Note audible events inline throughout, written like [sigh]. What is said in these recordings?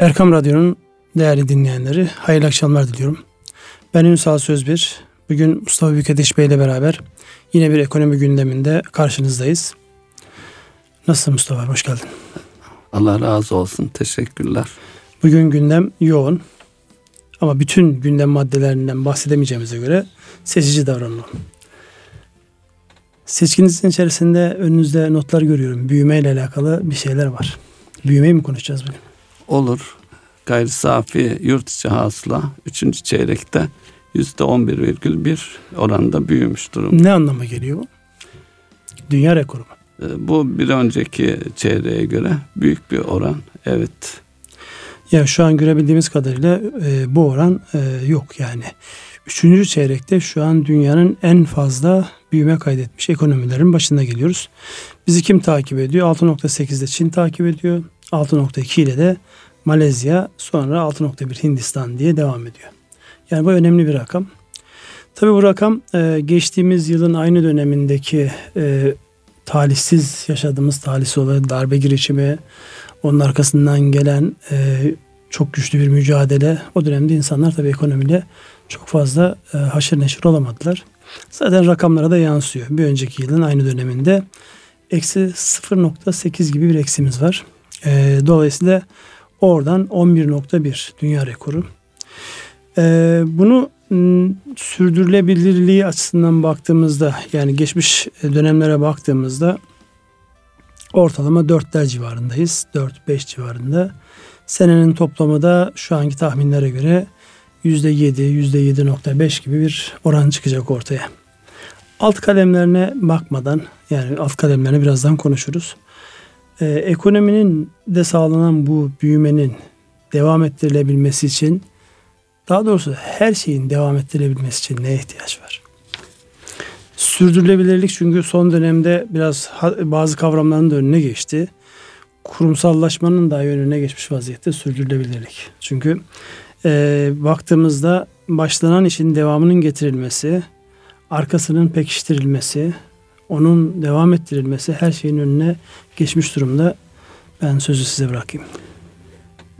Erkam Radyo'nun değerli dinleyenleri hayırlı akşamlar diliyorum. Ben Ünsal Sözbir. Bugün Mustafa Büyükateş Bey ile beraber yine bir ekonomi gündeminde karşınızdayız. Nasılsın Mustafa? Hoş geldin. Allah razı olsun. Teşekkürler. Bugün gündem yoğun. Ama bütün gündem maddelerinden bahsedemeyeceğimize göre seçici davranalım. Seçkinizin içerisinde önünüzde notlar görüyorum. Büyüme ile alakalı bir şeyler var. Büyümeyi mi konuşacağız bugün? Olur. Gayri safi yurt içi hasıla 3. çeyrekte %11,1 oranda büyümüş durum. Ne anlama geliyor bu? Dünya rekoru mu? Ee, bu bir önceki çeyreğe göre büyük bir oran. Evet. Ya şu an görebildiğimiz kadarıyla e, bu oran e, yok yani. Üçüncü çeyrekte şu an dünyanın en fazla büyüme kaydetmiş ekonomilerin başında geliyoruz. Bizi kim takip ediyor? 6.8'de Çin takip ediyor. 6.2 ile de Malezya sonra 6.1 Hindistan diye devam ediyor. Yani bu önemli bir rakam. Tabi bu rakam e, geçtiğimiz yılın aynı dönemindeki e, talihsiz yaşadığımız talihsiz olay darbe girişimi onun arkasından gelen e, çok güçlü bir mücadele o dönemde insanlar tabi ekonomiyle çok fazla haşır neşir olamadılar. Zaten rakamlara da yansıyor. Bir önceki yılın aynı döneminde eksi 0.8 gibi bir eksimiz var. E, dolayısıyla oradan 11.1 dünya rekoru. E, bunu sürdürülebilirliği açısından baktığımızda yani geçmiş dönemlere baktığımızda ortalama 4'ler civarındayız. 4-5 civarında. Senenin toplamı da şu anki tahminlere göre %7, %7.5 gibi bir oran çıkacak ortaya. Alt kalemlerine bakmadan yani alt kalemlerine birazdan konuşuruz. Ee, ekonominin de sağlanan bu büyümenin devam ettirilebilmesi için daha doğrusu her şeyin devam ettirilebilmesi için neye ihtiyaç var? Sürdürülebilirlik çünkü son dönemde biraz bazı kavramların da önüne geçti. Kurumsallaşmanın da önüne geçmiş vaziyette sürdürülebilirlik. Çünkü e, baktığımızda başlanan işin devamının getirilmesi, arkasının pekiştirilmesi, onun devam ettirilmesi her şeyin önüne geçmiş durumda. Ben sözü size bırakayım.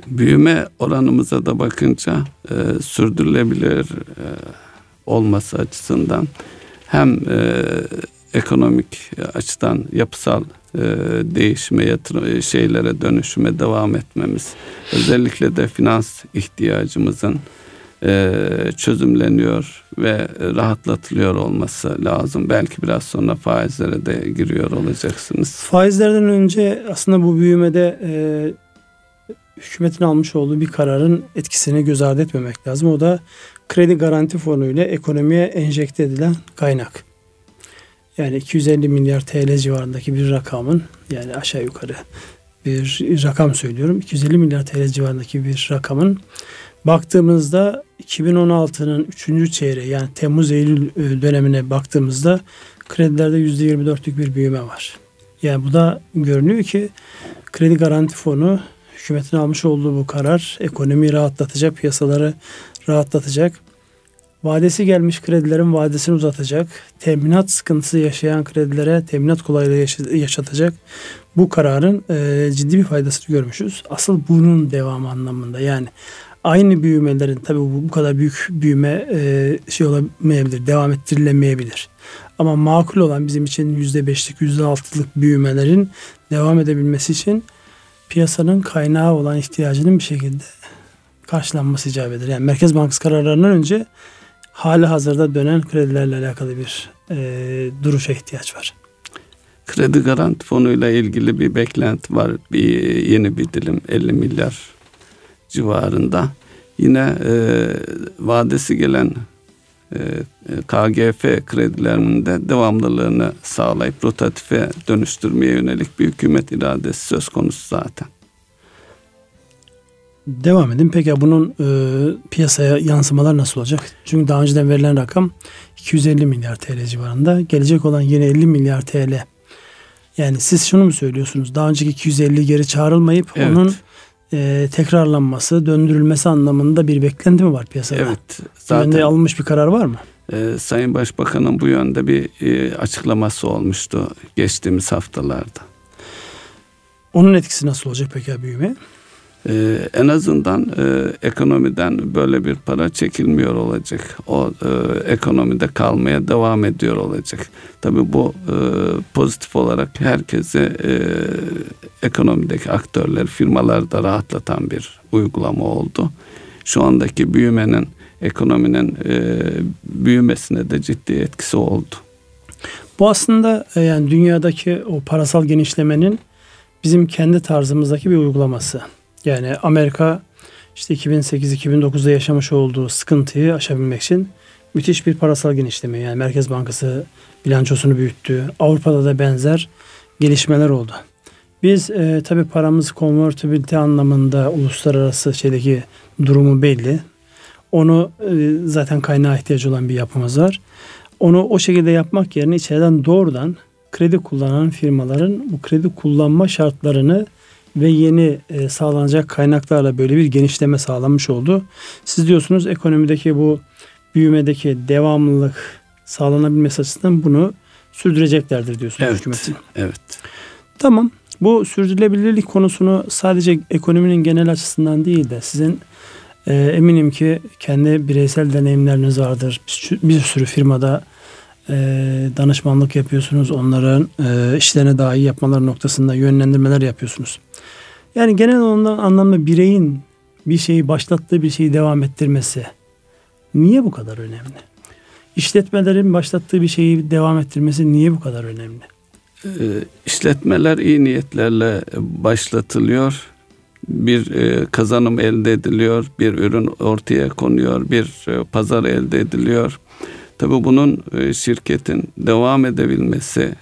Büyüme oranımıza da bakınca e, sürdürülebilir e, olması açısından hem e, ekonomik açıdan yapısal e, değişime, yatır, şeylere dönüşüme devam etmemiz, özellikle de finans ihtiyacımızın e, çözümleniyor ve rahatlatılıyor olması lazım. Belki biraz sonra faizlere de giriyor olacaksınız. Faizlerden önce aslında bu büyümede e, hükümetin almış olduğu bir kararın etkisini göz ardı etmemek lazım. O da kredi garanti fonu ile ekonomiye enjekte edilen kaynak. Yani 250 milyar TL civarındaki bir rakamın yani aşağı yukarı bir rakam söylüyorum. 250 milyar TL civarındaki bir rakamın baktığımızda 2016'nın 3. çeyreği yani Temmuz-Eylül e, dönemine baktığımızda kredilerde %24'lük bir büyüme var. Yani bu da görünüyor ki kredi garanti fonu hükümetin almış olduğu bu karar ekonomiyi rahatlatacak, piyasaları rahatlatacak. Vadesi gelmiş kredilerin vadesini uzatacak. Teminat sıkıntısı yaşayan kredilere teminat kolaylığı yaşatacak. Bu kararın e, ciddi bir faydasını görmüşüz. Asıl bunun devamı anlamında yani aynı büyümelerin tabi bu, bu kadar büyük büyüme e, şey olamayabilir, devam ettirilemeyebilir. Ama makul olan bizim için %5'lik, %6'lık büyümelerin devam edebilmesi için piyasanın kaynağı olan ihtiyacının bir şekilde karşılanması icap eder. Yani Merkez Bankası kararlarından önce hali hazırda dönen kredilerle alakalı bir e, duruşa ihtiyaç var. Kredi garanti fonuyla ilgili bir beklenti var. Bir yeni bir dilim 50 milyar civarında. Yine e, vadesi gelen e, KGF kredilerinin de devamlılığını sağlayıp rotatife dönüştürmeye yönelik bir hükümet iradesi söz konusu zaten. Devam edin. Peki bunun e, piyasaya yansımalar nasıl olacak? Çünkü daha önceden verilen rakam 250 milyar TL civarında. Gelecek olan yine 50 milyar TL. Yani siz şunu mu söylüyorsunuz? Daha önceki 250 geri çağrılmayıp evet. onun e, tekrarlanması, döndürülmesi anlamında bir beklenti mi var piyasada? Evet. Zaten Yönde alınmış bir karar var mı? E, Sayın Başbakan'ın bu yönde bir e, açıklaması olmuştu geçtiğimiz haftalarda. Onun etkisi nasıl olacak peki büyüme? E, en azından e, ekonomiden böyle bir para çekilmiyor olacak. O e, ekonomide kalmaya devam ediyor olacak. Tabii bu e, pozitif olarak herkese e, ekonomideki aktörler, firmalar da rahatlatan bir uygulama oldu. Şu andaki büyümenin ekonominin e, büyümesine de ciddi etkisi oldu. Bu aslında e, yani dünyadaki o parasal genişlemenin bizim kendi tarzımızdaki bir uygulaması. Yani Amerika işte 2008-2009'da yaşamış olduğu sıkıntıyı aşabilmek için müthiş bir parasal genişleme yani Merkez Bankası bilançosunu büyüttü. Avrupa'da da benzer gelişmeler oldu. Biz e, tabi paramız konvertibilite anlamında uluslararası şeydeki durumu belli. Onu e, zaten kaynağa ihtiyacı olan bir yapımız var. Onu o şekilde yapmak yerine içeriden doğrudan kredi kullanan firmaların bu kredi kullanma şartlarını ve yeni e, sağlanacak kaynaklarla böyle bir genişleme sağlanmış oldu. Siz diyorsunuz ekonomideki bu büyümedeki devamlılık sağlanabilmesi açısından bunu sürdüreceklerdir diyorsunuz evet, hükümetin. Evet. Tamam. Bu sürdürülebilirlik konusunu sadece ekonominin genel açısından değil de sizin e, eminim ki kendi bireysel deneyimleriniz vardır. Bir, sürü firmada e, danışmanlık yapıyorsunuz. Onların e, işlerine daha iyi yapmaları noktasında yönlendirmeler yapıyorsunuz. Yani genel anlamda bireyin bir şeyi başlattığı bir şeyi devam ettirmesi niye bu kadar önemli? İşletmelerin başlattığı bir şeyi devam ettirmesi niye bu kadar önemli? Ee, işletmeler iyi niyetlerle başlatılıyor. Bir e, kazanım elde ediliyor, bir ürün ortaya konuyor, bir e, pazar elde ediliyor. Tabii bunun e, şirketin devam edebilmesi,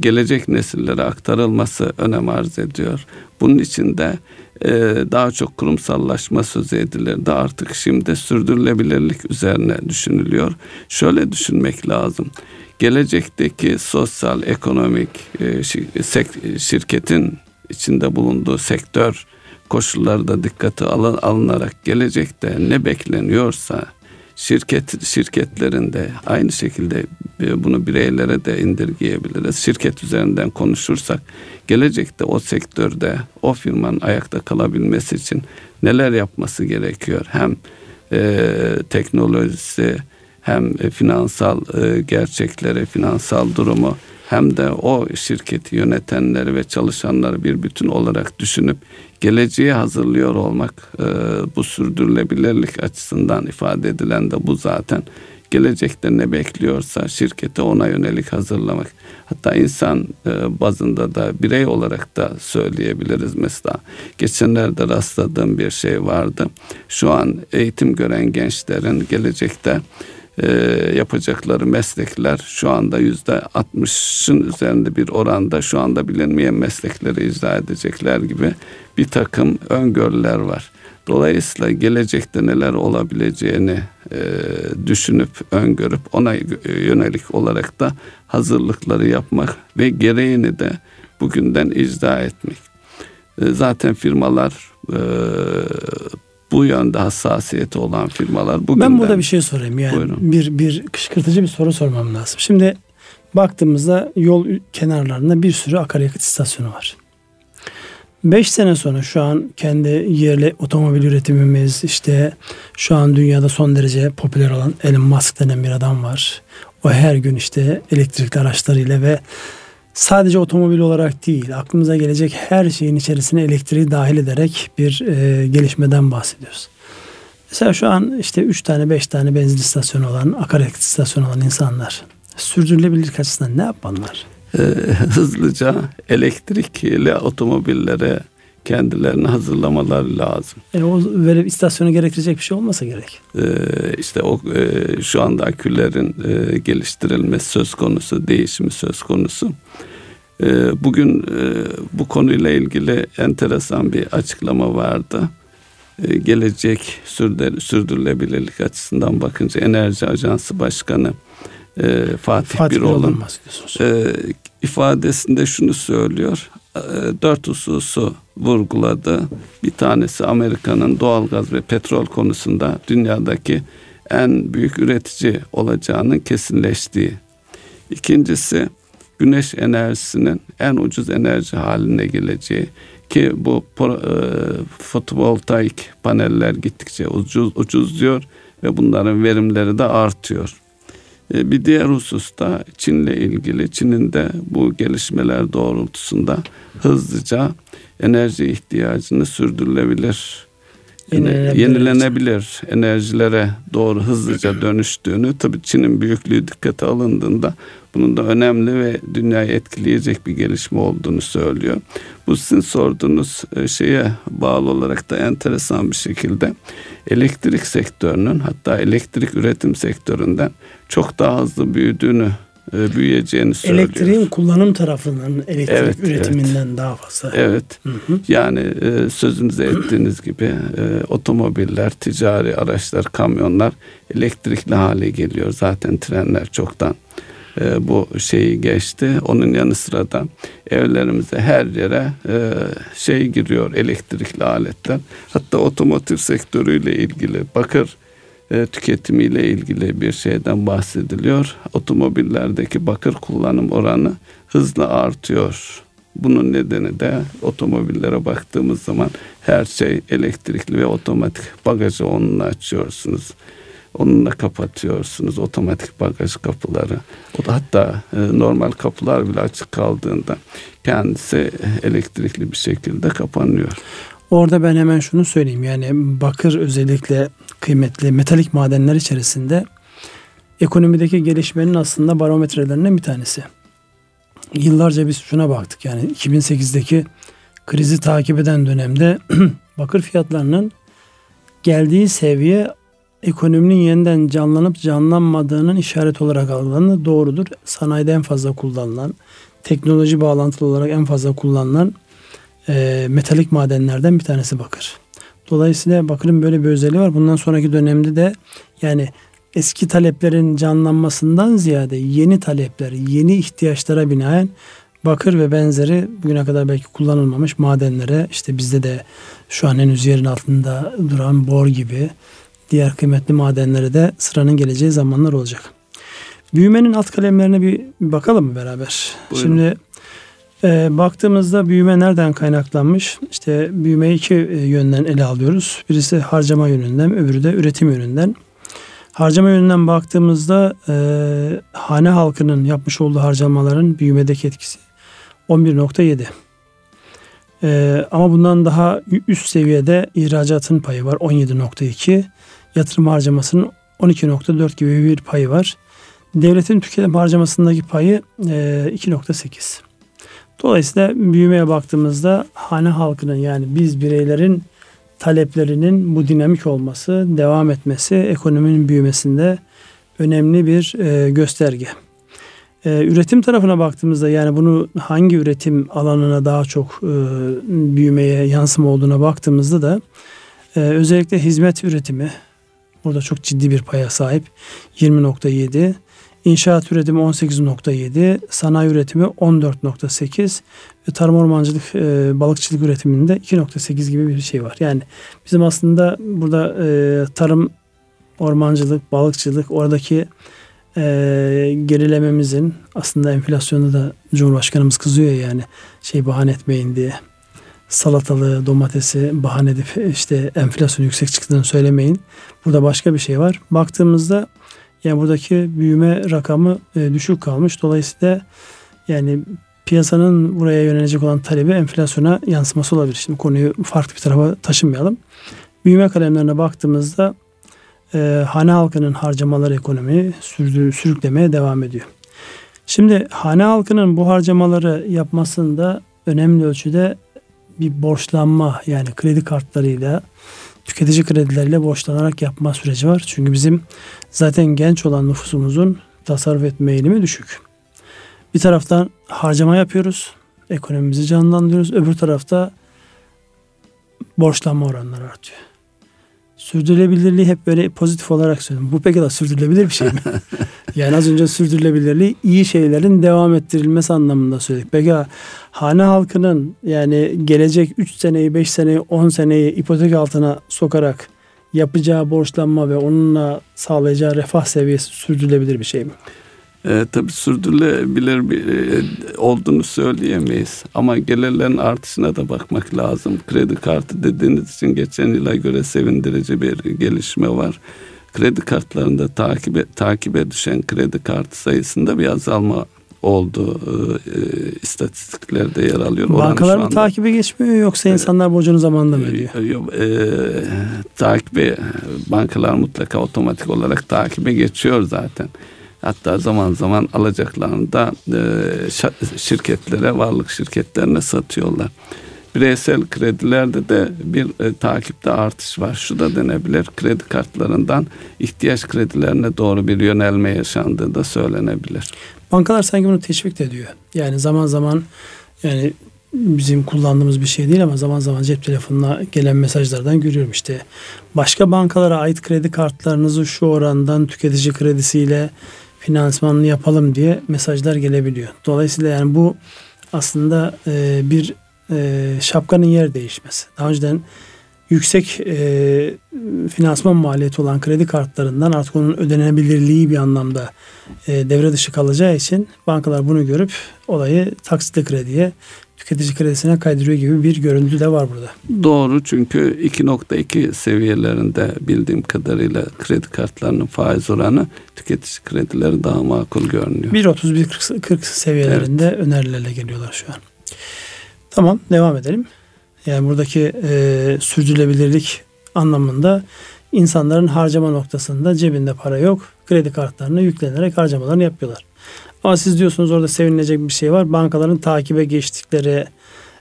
gelecek nesillere aktarılması önem arz ediyor. Bunun için de e, daha çok kurumsallaşma sözü edilir de artık şimdi sürdürülebilirlik üzerine düşünülüyor. Şöyle düşünmek lazım. Gelecekteki sosyal, ekonomik e, şirketin içinde bulunduğu sektör koşulları da dikkate alınarak gelecekte ne bekleniyorsa şirket şirketlerinde aynı şekilde bunu bireylere de indirgeyebiliriz. Şirket üzerinden konuşursak gelecekte o sektörde o firmanın ayakta kalabilmesi için neler yapması gerekiyor? Hem e, teknolojisi hem e, finansal e, gerçekleri, finansal durumu hem de o şirketi yönetenleri ve çalışanları bir bütün olarak düşünüp geleceğe hazırlıyor olmak e, bu sürdürülebilirlik açısından ifade edilen de bu zaten. Gelecekte ne bekliyorsa şirkete ona yönelik hazırlamak. Hatta insan bazında da birey olarak da söyleyebiliriz mesela. Geçenlerde rastladığım bir şey vardı. Şu an eğitim gören gençlerin gelecekte e, yapacakları meslekler şu anda yüzde altmışın üzerinde bir oranda şu anda bilinmeyen meslekleri icra edecekler gibi bir takım öngörüler var. Dolayısıyla gelecekte neler olabileceğini e, düşünüp öngörüp ona yönelik olarak da hazırlıkları yapmak ve gereğini de bugünden icra etmek. E, zaten firmalar e, bu yönde hassasiyeti olan firmalar bugünden... Ben burada bir şey sorayım yani Buyurun. bir bir kışkırtıcı bir soru sormam lazım. Şimdi baktığımızda yol kenarlarında bir sürü akaryakıt istasyonu var. 5 sene sonra şu an kendi yerli otomobil üretimimiz işte şu an dünyada son derece popüler olan Elon Musk denen bir adam var. O her gün işte elektrikli araçlarıyla ve sadece otomobil olarak değil aklımıza gelecek her şeyin içerisine elektriği dahil ederek bir e, gelişmeden bahsediyoruz. Mesela şu an işte 3 tane 5 tane benzin istasyonu olan akaryakıt istasyonu olan insanlar sürdürülebilirlik açısından ne yapmalılar? Ee, [laughs] hızlıca elektrikli otomobillere kendilerini hazırlamaları lazım. E, o böyle istasyonu gerektirecek bir şey olmasa gerek. Ee, işte o e, şu anda aküllerin e, geliştirilmesi söz konusu, değişimi söz konusu. E, bugün e, bu konuyla ilgili enteresan bir açıklama vardı. E, gelecek sürdür, sürdürülebilirlik açısından bakınca Enerji Ajansı Başkanı e, Fatih, Fatih Birol'un e, ifadesinde şunu söylüyor. E, dört hususu vurguladı. Bir tanesi Amerika'nın doğalgaz ve petrol konusunda dünyadaki en büyük üretici olacağının kesinleştiği. İkincisi güneş enerjisinin en ucuz enerji haline geleceği. ki bu e, fotovoltaik paneller gittikçe ucuz ucuzluyor ve bunların verimleri de artıyor. E, bir diğer hususta Çin'le ilgili Çin'in de bu gelişmeler doğrultusunda hızlıca enerji ihtiyacını sürdürülebilir yenilenebilir, yenilenebilir enerjilere doğru hızlıca dönüştüğünü tabii Çin'in büyüklüğü dikkate alındığında bunun da önemli ve dünyayı etkileyecek bir gelişme olduğunu söylüyor. Bu sizin sorduğunuz e, şeye bağlı olarak da enteresan bir şekilde elektrik sektörünün hatta elektrik üretim sektöründen çok daha hızlı büyüdüğünü e, büyüyeceğini söylüyor. Elektriğin kullanım tarafından elektrik evet, üretiminden evet. daha fazla. Evet. Hı hı. Yani e, sözünüze ettiğiniz gibi e, otomobiller, ticari araçlar, kamyonlar elektrikli hale geliyor. Zaten trenler çoktan e, bu şeyi geçti. Onun yanı sıra da evlerimize her yere e, şey giriyor elektrikli aletler. Hatta otomotiv sektörüyle ilgili bakır e, tüketimiyle ilgili bir şeyden bahsediliyor. Otomobillerdeki bakır kullanım oranı hızla artıyor. Bunun nedeni de otomobillere baktığımız zaman her şey elektrikli ve otomatik. Bagajı onunla açıyorsunuz. Onunla kapatıyorsunuz otomatik bagaj kapıları. O da hatta e, normal kapılar bile açık kaldığında kendisi elektrikli bir şekilde kapanıyor. Orada ben hemen şunu söyleyeyim. Yani bakır özellikle kıymetli metalik madenler içerisinde ekonomideki gelişmenin aslında barometrelerinden bir tanesi. Yıllarca biz şuna baktık. Yani 2008'deki krizi takip eden dönemde [clears throat] bakır fiyatlarının geldiği seviye ekonominin yeniden canlanıp canlanmadığının işaret olarak algılanır. Doğrudur. Sanayide en fazla kullanılan, teknoloji bağlantılı olarak en fazla kullanılan e, metalik madenlerden bir tanesi bakır. Dolayısıyla bakırın böyle bir özelliği var. Bundan sonraki dönemde de yani eski taleplerin canlanmasından ziyade yeni talepler, yeni ihtiyaçlara binaen bakır ve benzeri bugüne kadar belki kullanılmamış madenlere işte bizde de şu an henüz yerin altında duran bor gibi diğer kıymetli madenlere de sıranın geleceği zamanlar olacak. Büyümenin alt kalemlerine bir, bakalım mı beraber? Buyurun. Şimdi e, baktığımızda büyüme nereden kaynaklanmış? İşte büyümeyi iki e, yönden ele alıyoruz. Birisi harcama yönünden, öbürü de üretim yönünden. Harcama yönünden baktığımızda e, hane halkının yapmış olduğu harcamaların büyümedeki etkisi 11.7. E, ama bundan daha üst seviyede ihracatın payı var 17.2. Yatırım harcamasının 12.4 gibi bir payı var. Devletin tüketim harcamasındaki payı e, 2.8. Dolayısıyla büyümeye baktığımızda hane halkının yani biz bireylerin taleplerinin bu dinamik olması, devam etmesi ekonominin büyümesinde önemli bir e, gösterge. E, üretim tarafına baktığımızda yani bunu hangi üretim alanına daha çok e, büyümeye yansıma olduğuna baktığımızda da e, özellikle hizmet üretimi burada çok ciddi bir paya sahip. 20.7 İnşaat üretimi 18.7, sanayi üretimi 14.8 ve tarım ormancılık, e, balıkçılık üretiminde 2.8 gibi bir şey var. Yani bizim aslında burada e, tarım, ormancılık, balıkçılık oradaki e, gerilememizin aslında enflasyonda da Cumhurbaşkanımız kızıyor ya yani şey bahane etmeyin diye salatalığı, domatesi bahane edip işte enflasyon yüksek çıktığını söylemeyin. Burada başka bir şey var. Baktığımızda yani buradaki büyüme rakamı e, düşük kalmış. Dolayısıyla yani piyasanın buraya yönelecek olan talebi enflasyona yansıması olabilir. Şimdi konuyu farklı bir tarafa taşımayalım. Büyüme kalemlerine baktığımızda e, hane halkının harcamaları ekonomiyi sürdü, sürüklemeye devam ediyor. Şimdi hane halkının bu harcamaları yapmasında önemli ölçüde bir borçlanma yani kredi kartlarıyla tüketici kredileriyle borçlanarak yapma süreci var. Çünkü bizim zaten genç olan nüfusumuzun tasarruf etme eğilimi düşük. Bir taraftan harcama yapıyoruz. Ekonomimizi canlandırıyoruz. Öbür tarafta borçlanma oranları artıyor. Sürdürülebilirliği hep böyle pozitif olarak söylüyorum. Bu peki de sürdürülebilir bir şey mi? [laughs] yani az önce sürdürülebilirliği iyi şeylerin devam ettirilmesi anlamında söyledik. Peki hane halkının yani gelecek 3 seneyi, 5 seneyi, 10 seneyi ipotek altına sokarak yapacağı borçlanma ve onunla sağlayacağı refah seviyesi sürdürülebilir bir şey mi? E, tabii sürdürülebilir bir e, olduğunu söyleyemeyiz. Ama gelirlerin artışına da bakmak lazım. Kredi kartı dediğiniz için geçen yıla göre sevindirici bir gelişme var. Kredi kartlarında takibe, takibe düşen kredi kartı sayısında bir azalma oldu e, istatistiklerde yer alıyor. Bankalar mı takibe geçmiyor yoksa insanlar borcunu zamanında mı ödüyor? E, yok, e, takibe bankalar mutlaka otomatik olarak takibe geçiyor zaten. Hatta zaman zaman alacaklarını da e, şirketlere, varlık şirketlerine satıyorlar. Bireysel kredilerde de bir e, takipte artış var. Şu da denebilir. Kredi kartlarından ihtiyaç kredilerine doğru bir yönelme yaşandığı da söylenebilir. Bankalar sanki bunu teşvik de ediyor. Yani zaman zaman yani bizim kullandığımız bir şey değil ama zaman zaman cep telefonuna gelen mesajlardan görüyorum işte. Başka bankalara ait kredi kartlarınızı şu orandan tüketici kredisiyle finansmanını yapalım diye mesajlar gelebiliyor. Dolayısıyla yani bu aslında e, bir e, şapkanın yer değişmesi. Daha önceden yüksek e, finansman maliyeti olan kredi kartlarından artık onun ödenebilirliği bir anlamda e, devre dışı kalacağı için bankalar bunu görüp olayı taksitli krediye tüketici kredisine kaydırıyor gibi bir görüntü de var burada. Doğru çünkü 2.2 seviyelerinde bildiğim kadarıyla kredi kartlarının faiz oranı tüketici kredileri daha makul görünüyor. 1.30-1.40 seviyelerinde evet. önerilerle geliyorlar şu an. Tamam devam edelim. Yani buradaki e, sürdürülebilirlik anlamında insanların harcama noktasında cebinde para yok. Kredi kartlarına yüklenerek harcamalarını yapıyorlar. Ama siz diyorsunuz orada sevinilecek bir şey var. Bankaların takibe geçtikleri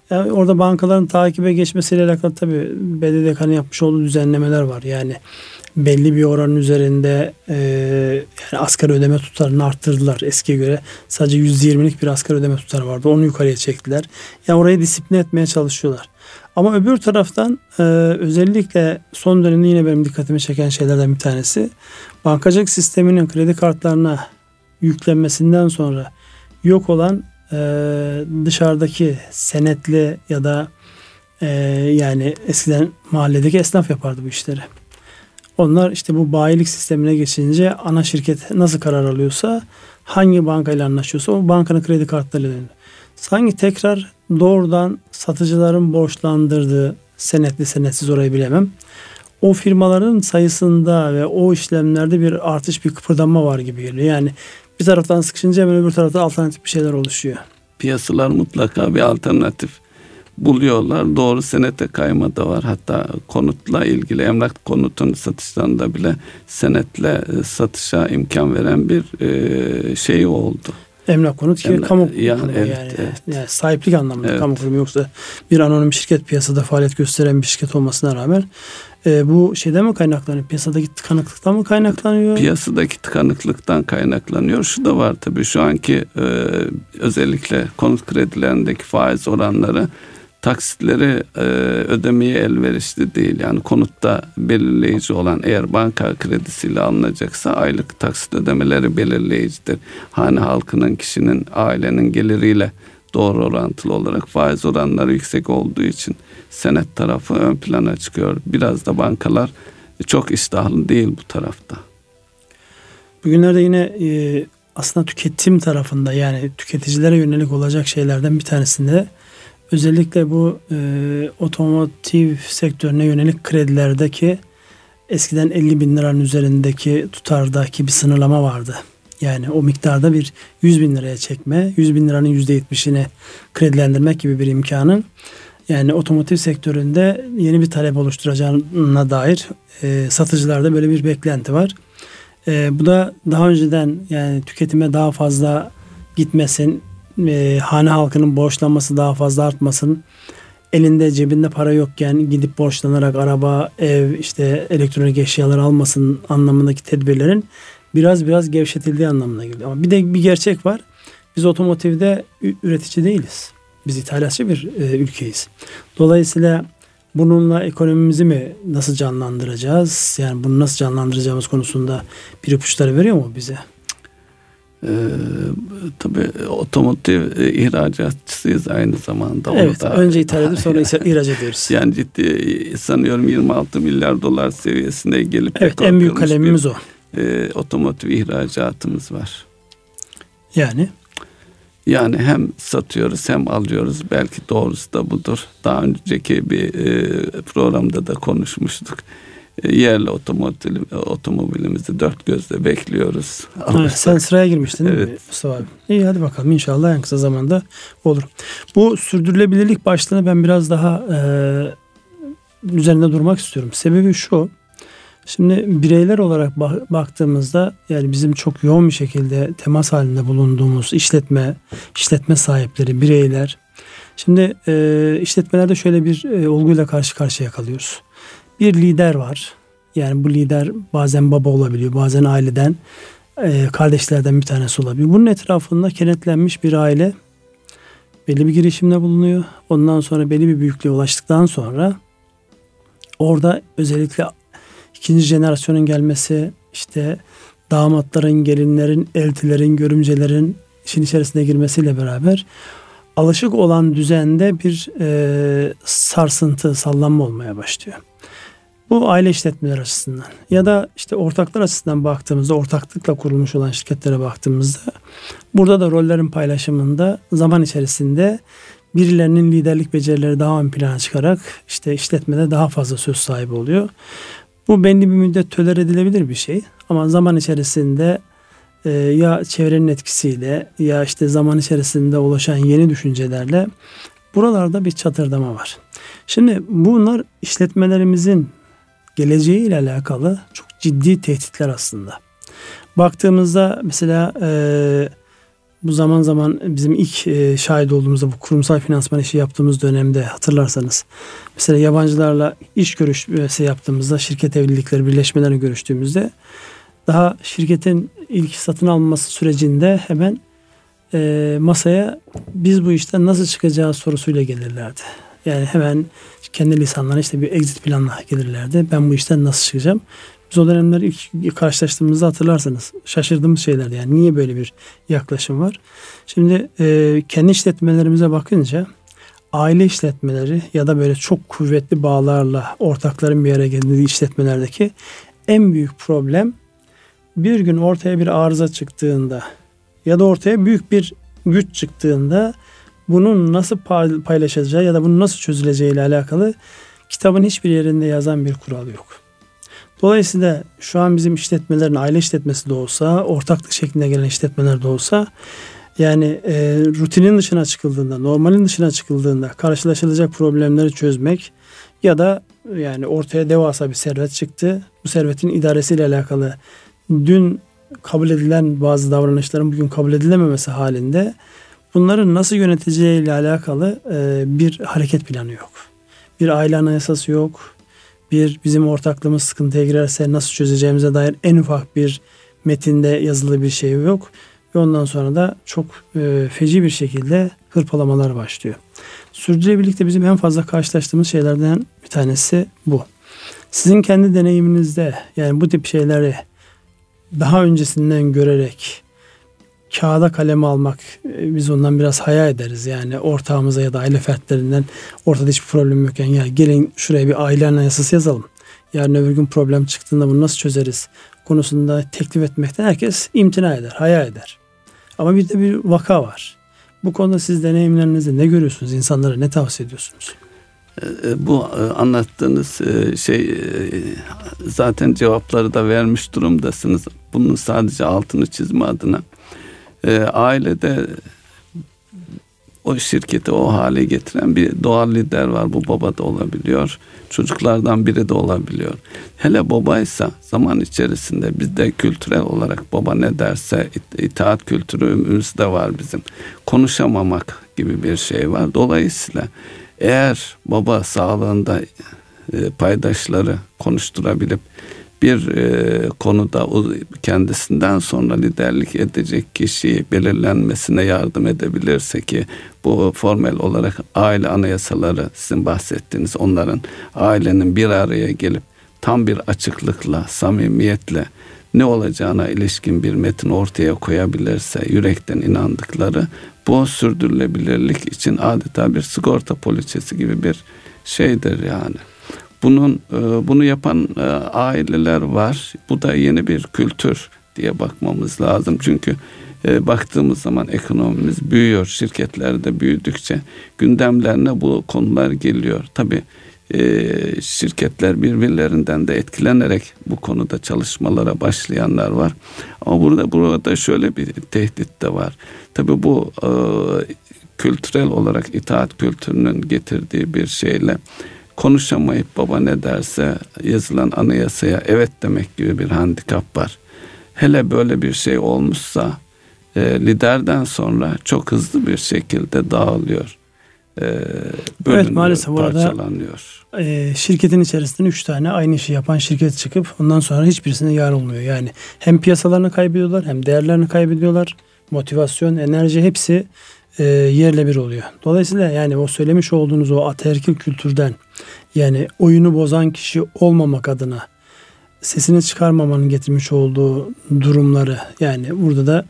yani orada bankaların takibe geçmesiyle alakalı tabii BDDK'nın yapmış olduğu düzenlemeler var. Yani belli bir oranın üzerinde e, yani asgari ödeme tutarını arttırdılar eskiye göre. Sadece %20'lik bir asgari ödeme tutarı vardı. Onu yukarıya çektiler. Yani orayı disipline etmeye çalışıyorlar. Ama öbür taraftan e, özellikle son dönemde yine benim dikkatimi çeken şeylerden bir tanesi bankacılık sisteminin kredi kartlarına yüklenmesinden sonra yok olan e, dışarıdaki senetli ya da e, yani eskiden mahalledeki esnaf yapardı bu işleri. Onlar işte bu bayilik sistemine geçince ana şirket nasıl karar alıyorsa hangi bankayla anlaşıyorsa o bankanın kredi kartlarıyla dönüyor. Sanki tekrar doğrudan satıcıların borçlandırdığı senetli senetsiz orayı bilemem. O firmaların sayısında ve o işlemlerde bir artış bir kıpırdanma var gibi geliyor. Yani bir taraftan sıkışınca hemen öbür tarafta alternatif bir şeyler oluşuyor. Piyasalar mutlaka bir alternatif buluyorlar. Doğru senete kayma da var. Hatta konutla ilgili emlak konutun satışlarında bile senetle e, satışa imkan veren bir e, şey oldu. Emlak konut ki Emlak, kamu yani, kurumu evet, yani. Evet. yani sahiplik anlamında evet. kamu kurumu yoksa bir anonim şirket piyasada faaliyet gösteren bir şirket olmasına rağmen e, bu şeyden mi kaynaklanıyor? Piyasadaki tıkanıklıktan mı kaynaklanıyor? Piyasadaki tıkanıklıktan kaynaklanıyor. Şu da var tabii şu anki e, özellikle konut kredilerindeki faiz oranları taksitleri e, ödemeye elverişli değil. Yani konutta belirleyici olan eğer banka kredisiyle alınacaksa aylık taksit ödemeleri belirleyicidir. Hane halkının, kişinin, ailenin geliriyle doğru orantılı olarak faiz oranları yüksek olduğu için senet tarafı ön plana çıkıyor. Biraz da bankalar çok iştahlı değil bu tarafta. Bugünlerde yine e, aslında tüketim tarafında yani tüketicilere yönelik olacak şeylerden bir tanesinde özellikle bu e, otomotiv sektörüne yönelik kredilerdeki eskiden 50 bin liranın üzerindeki tutardaki bir sınırlama vardı. Yani o miktarda bir 100 bin liraya çekme, 100 bin liranın %70'ini kredilendirmek gibi bir imkanın yani otomotiv sektöründe yeni bir talep oluşturacağına dair e, satıcılarda böyle bir beklenti var. E, bu da daha önceden yani tüketime daha fazla gitmesin, e, hane halkının borçlanması daha fazla artmasın. Elinde cebinde para yokken gidip borçlanarak araba, ev, işte elektronik eşyalar almasın anlamındaki tedbirlerin biraz biraz gevşetildiği anlamına geliyor. Ama bir de bir gerçek var. Biz otomotivde üretici değiliz. Biz ithalatçı bir e, ülkeyiz. Dolayısıyla bununla ekonomimizi mi nasıl canlandıracağız? Yani bunu nasıl canlandıracağımız konusunda bir ipuçları veriyor mu bize? Ee, tabii otomotiv e, ihracatçısıyız aynı zamanda. Evet, da, önce ithal edip sonra [laughs] ihraç ediyoruz. Yani ciddi sanıyorum 26 milyar dolar seviyesine gelip Evet, en büyük kalemimiz bir, o. E, otomotiv ihracatımız var. Yani? Yani hem satıyoruz hem alıyoruz. Belki doğrusu da budur. Daha önceki bir e, programda da konuşmuştuk. Yerli otomobil, otomobilimizi dört gözle bekliyoruz. Evet, sen sıraya girmiştin değil evet. mi Mustafa abi? İyi hadi bakalım inşallah en kısa zamanda olur. Bu sürdürülebilirlik başlığını ben biraz daha e, üzerinde durmak istiyorum. Sebebi şu. Şimdi bireyler olarak baktığımızda yani bizim çok yoğun bir şekilde temas halinde bulunduğumuz işletme, işletme sahipleri, bireyler. Şimdi e, işletmelerde şöyle bir e, olguyla karşı karşıya kalıyoruz. Bir lider var. Yani bu lider bazen baba olabiliyor, bazen aileden, e, kardeşlerden bir tanesi olabiliyor. Bunun etrafında kenetlenmiş bir aile belli bir girişimde bulunuyor. Ondan sonra belli bir büyüklüğe ulaştıktan sonra orada özellikle ikinci jenerasyonun gelmesi işte damatların, gelinlerin, eltilerin, görümcelerin işin içerisine girmesiyle beraber alışık olan düzende bir e, sarsıntı, sallanma olmaya başlıyor. Bu aile işletmeler açısından ya da işte ortaklar açısından baktığımızda ortaklıkla kurulmuş olan şirketlere baktığımızda burada da rollerin paylaşımında zaman içerisinde birilerinin liderlik becerileri daha ön plana çıkarak işte işletmede daha fazla söz sahibi oluyor. Bu belli bir müddet töler edilebilir bir şey ama zaman içerisinde e, ya çevrenin etkisiyle ya işte zaman içerisinde ulaşan yeni düşüncelerle buralarda bir çatırdama var. Şimdi bunlar işletmelerimizin geleceği ile alakalı çok ciddi tehditler aslında. Baktığımızda mesela e, bu zaman zaman bizim ilk e, şahit olduğumuzda bu kurumsal finansman işi yaptığımız dönemde hatırlarsanız mesela yabancılarla iş görüşmesi yaptığımızda şirket evlilikleri birleşmeleri görüştüğümüzde daha şirketin ilk satın alınması sürecinde hemen e, masaya biz bu işten nasıl çıkacağı sorusuyla gelirlerdi. Yani hemen kendi lisanlarına işte bir exit planla gelirlerdi. Ben bu işten nasıl çıkacağım? Biz o dönemler ilk karşılaştığımızda hatırlarsanız şaşırdığımız şeylerdi. Yani niye böyle bir yaklaşım var? Şimdi e, kendi işletmelerimize bakınca aile işletmeleri ya da böyle çok kuvvetli bağlarla ortakların bir araya geldiği işletmelerdeki en büyük problem bir gün ortaya bir arıza çıktığında ya da ortaya büyük bir güç çıktığında bunun nasıl paylaşacağı ya da bunun nasıl çözüleceği ile alakalı kitabın hiçbir yerinde yazan bir kural yok. Dolayısıyla şu an bizim işletmelerin aile işletmesi de olsa, ortaklık şeklinde gelen işletmeler de olsa yani e, rutinin dışına çıkıldığında, normalin dışına çıkıldığında karşılaşılacak problemleri çözmek ya da yani ortaya devasa bir servet çıktı. Bu servetin idaresiyle alakalı dün kabul edilen bazı davranışların bugün kabul edilememesi halinde bunların nasıl yöneteceği ile alakalı e, bir hareket planı yok. Bir aile anayasası yok. Bir bizim ortaklığımız sıkıntıya girerse nasıl çözeceğimize dair en ufak bir metinde yazılı bir şey yok. Ve ondan sonra da çok e, feci bir şekilde hırpalamalar başlıyor. Sürdürülebilirlikte bizim en fazla karşılaştığımız şeylerden bir tanesi bu. Sizin kendi deneyiminizde yani bu tip şeyleri daha öncesinden görerek kağıda kalem almak e, biz ondan biraz hayal ederiz. Yani ortağımıza ya da aile fertlerinden ortada hiçbir problem yokken ya gelin şuraya bir aile anayasası yazalım. Yarın öbür gün problem çıktığında bunu nasıl çözeriz konusunda teklif etmekten herkes imtina eder, hayal eder. Ama bir de bir vaka var. Bu konuda siz deneyimlerinizde ne görüyorsunuz? İnsanlara ne tavsiye ediyorsunuz? E, e, bu anlattığınız şey zaten cevapları da vermiş durumdasınız. Bunun sadece altını çizme adına e, ailede o şirketi o hale getiren bir doğal lider var. Bu baba da olabiliyor. Çocuklardan biri de olabiliyor. Hele babaysa zaman içerisinde bizde kültürel olarak baba ne derse itaat kültürümüz de var bizim. Konuşamamak gibi bir şey var. Dolayısıyla eğer baba sağlığında e, paydaşları konuşturabilip bir e, konuda o kendisinden sonra liderlik edecek kişiyi belirlenmesine yardım edebilirse ki bu formel olarak aile anayasaları sizin bahsettiğiniz onların ailenin bir araya gelip tam bir açıklıkla, samimiyetle ne olacağına ilişkin bir metin ortaya koyabilirse yürekten inandıkları bu sürdürülebilirlik için adeta bir sigorta poliçesi gibi bir şeydir yani. Bunun e, bunu yapan e, aileler var. Bu da yeni bir kültür diye bakmamız lazım. Çünkü e, baktığımız zaman ekonomimiz büyüyor. Şirketler de büyüdükçe gündemlerine bu konular geliyor. Tabii şirketler birbirlerinden de etkilenerek bu konuda çalışmalara başlayanlar var. Ama burada burada şöyle bir tehdit de var. Tabii bu kültürel olarak itaat kültürünün getirdiği bir şeyle konuşamayıp baba ne derse yazılan anayasaya evet demek gibi bir handikap var. Hele böyle bir şey olmuşsa e, liderden sonra çok hızlı bir şekilde dağılıyor. E, evet maalesef orada e, şirketin içerisinde üç tane aynı işi yapan şirket çıkıp ondan sonra hiçbirisine yar olmuyor. Yani hem piyasalarını kaybediyorlar hem değerlerini kaybediyorlar. Motivasyon, enerji hepsi e, yerle bir oluyor. Dolayısıyla yani o söylemiş olduğunuz o ataerkil kültürden yani oyunu bozan kişi olmamak adına sesini çıkarmamanın getirmiş olduğu durumları yani burada da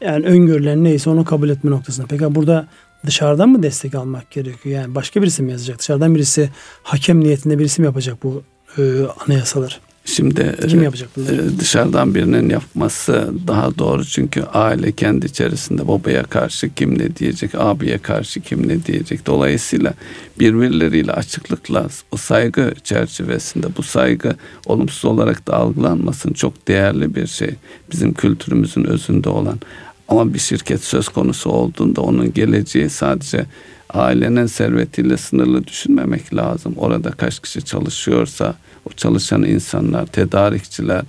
yani öngörülen neyse onu kabul etme noktasında. Peki burada dışarıdan mı destek almak gerekiyor? Yani başka birisi mi yazacak? Dışarıdan birisi hakem niyetinde birisi mi yapacak bu e, anayasaları? Şimdi Kim yapacak bunları? dışarıdan birinin yapması daha doğru çünkü aile kendi içerisinde babaya karşı kim ne diyecek, abiye karşı kim ne diyecek. Dolayısıyla birbirleriyle açıklıkla o saygı çerçevesinde bu saygı olumsuz olarak da algılanmasın çok değerli bir şey. Bizim kültürümüzün özünde olan ama bir şirket söz konusu olduğunda onun geleceği sadece ailenin servetiyle sınırlı düşünmemek lazım. Orada kaç kişi çalışıyorsa o çalışan insanlar, tedarikçiler,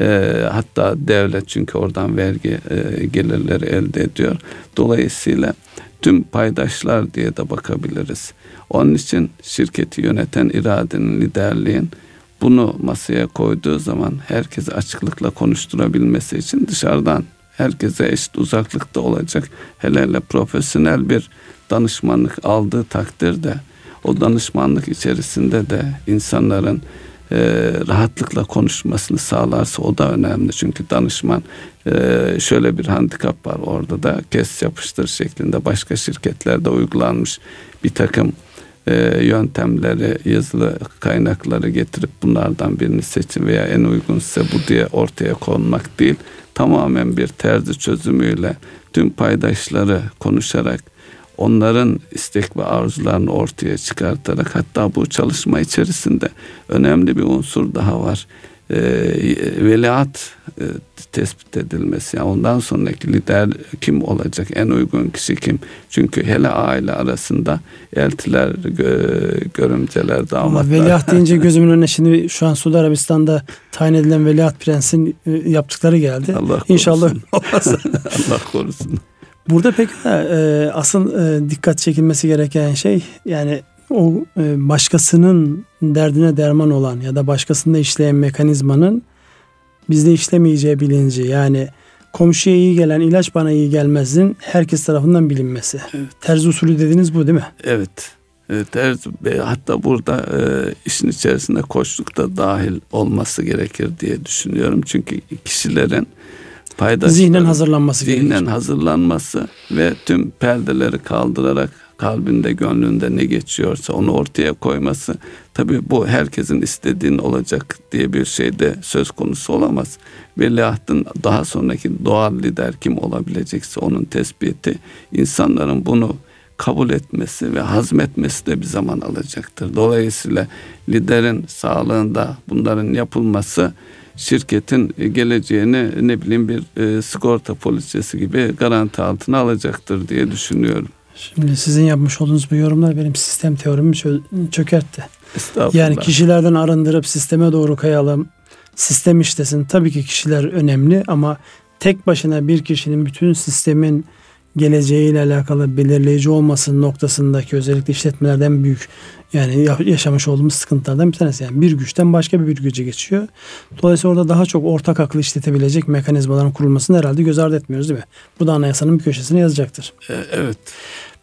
e, hatta devlet çünkü oradan vergi e, gelirleri elde ediyor. Dolayısıyla tüm paydaşlar diye de bakabiliriz. Onun için şirketi yöneten iradenin, liderliğin bunu masaya koyduğu zaman herkesi açıklıkla konuşturabilmesi için dışarıdan herkese eşit uzaklıkta olacak. Hele hele profesyonel bir danışmanlık aldığı takdirde o danışmanlık içerisinde de insanların e, rahatlıkla konuşmasını sağlarsa o da önemli. Çünkü danışman e, şöyle bir handikap var orada da kes yapıştır şeklinde başka şirketlerde uygulanmış bir takım e, yöntemleri, yazılı kaynakları getirip bunlardan birini seçin veya en uygun size bu diye ortaya konmak değil. Tamamen bir terzi çözümüyle tüm paydaşları konuşarak onların istek ve arzularını ortaya çıkartarak hatta bu çalışma içerisinde önemli bir unsur daha var. E, veliaht e, tespit edilmesi. Yani ondan sonraki lider kim olacak? En uygun kişi kim? Çünkü hele aile arasında eltiler, gö- görümceler, damatlar. veliaht deyince [laughs] gözümün önüne şimdi şu an Suudi Arabistan'da tayin edilen veliaht prensin e, yaptıkları geldi. Allah korusun. İnşallah [laughs] Allah korusun. Burada peki e, asıl e, dikkat çekilmesi gereken şey yani o e, başkasının derdine derman olan ya da başkasında işleyen mekanizmanın bizde işlemeyeceği bilinci yani komşuya iyi gelen ilaç bana iyi gelmezin herkes tarafından bilinmesi. Evet. Terzi usulü dediğiniz bu değil mi? Evet. Evet, terzi, hatta burada e, işin içerisinde koçluk da dahil olması gerekir diye düşünüyorum. Çünkü kişilerin paydaşları zihnen hazırlanması zihnen gerekir. hazırlanması ve tüm perdeleri kaldırarak kalbinde gönlünde ne geçiyorsa onu ortaya koyması tabi bu herkesin istediğin olacak diye bir şey de söz konusu olamaz. Veliahtın daha sonraki doğal lider kim olabilecekse onun tespiti insanların bunu kabul etmesi ve hazmetmesi de bir zaman alacaktır. Dolayısıyla liderin sağlığında bunların yapılması şirketin geleceğini ne bileyim bir e, sigorta poliçesi gibi garanti altına alacaktır diye düşünüyorum. Şimdi sizin yapmış olduğunuz bu yorumlar benim sistem teorimi çökertti. Yani kişilerden arındırıp sisteme doğru kayalım. Sistem işlesin. Tabii ki kişiler önemli ama tek başına bir kişinin bütün sistemin geleceğiyle alakalı belirleyici olması noktasındaki özellikle işletmelerden büyük yani yaşamış olduğumuz sıkıntılardan bir tanesi. Yani bir güçten başka bir güce geçiyor. Dolayısıyla orada daha çok ortak akıl işletebilecek mekanizmaların kurulmasını herhalde göz ardı etmiyoruz değil mi? Bu da anayasanın bir köşesine yazacaktır. E, evet.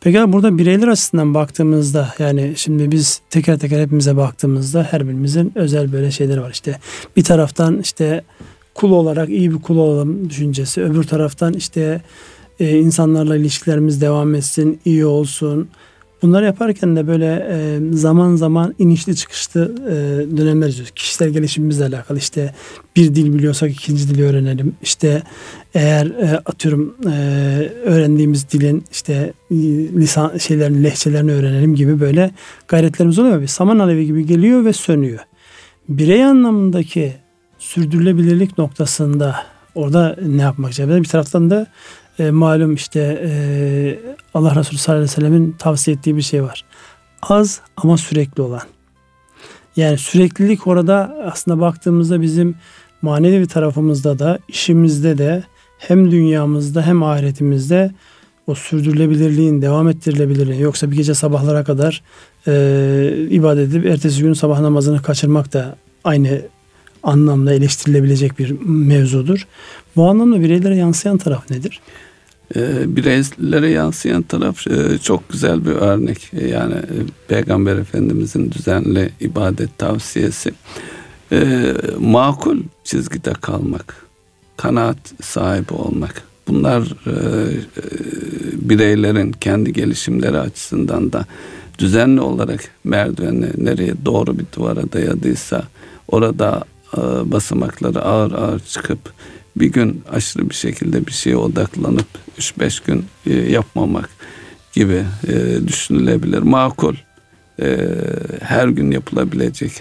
Peki burada bireyler açısından baktığımızda yani şimdi biz teker teker hepimize baktığımızda her birimizin özel böyle şeyleri var. İşte bir taraftan işte kul olarak iyi bir kul olalım düşüncesi. Öbür taraftan işte e, insanlarla ilişkilerimiz devam etsin, iyi olsun. Bunları yaparken de böyle e, zaman zaman inişli çıkışlı e, dönemler izliyoruz. Kişisel gelişimimizle alakalı işte bir dil biliyorsak ikinci dili öğrenelim. İşte eğer e, atıyorum e, öğrendiğimiz dilin işte e, lisan şeylerin lehçelerini öğrenelim gibi böyle gayretlerimiz oluyor. Bir saman alevi gibi geliyor ve sönüyor. Birey anlamındaki sürdürülebilirlik noktasında orada ne yapmak için? Bir taraftan da e, malum işte e, Allah Resulü sallallahu aleyhi ve sellemin tavsiye ettiği bir şey var. Az ama sürekli olan. Yani süreklilik orada aslında baktığımızda bizim manevi tarafımızda da işimizde de hem dünyamızda hem ahiretimizde o sürdürülebilirliğin devam ettirilebilirliği yoksa bir gece sabahlara kadar e, ibadet edip ertesi gün sabah namazını kaçırmak da aynı anlamda eleştirilebilecek bir mevzudur. Bu anlamda bireylere yansıyan taraf nedir? E, bireylere yansıyan taraf e, çok güzel bir örnek. E, yani e, Peygamber Efendimizin düzenli ibadet tavsiyesi. Makul çizgide kalmak, kanaat sahibi olmak. Bunlar bireylerin kendi gelişimleri açısından da düzenli olarak merdiveni nereye doğru bir duvara dayadıysa orada basamakları ağır ağır çıkıp bir gün aşırı bir şekilde bir şeye odaklanıp 3-5 gün e, yapmamak gibi e, düşünülebilir. Makul her gün yapılabilecek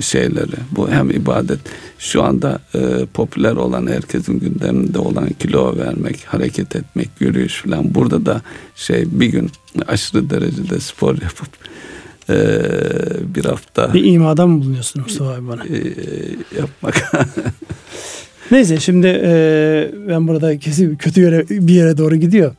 şeyleri bu hem ibadet şu anda popüler olan herkesin gündeminde olan kilo vermek hareket etmek yürüyüş falan burada da şey bir gün aşırı derecede spor yapıp bir hafta bir imada mı bulunuyorsun Mustafa abi bana? yapmak [laughs] Neyse şimdi e, ben burada kesin kötü yere bir yere doğru gidiyor.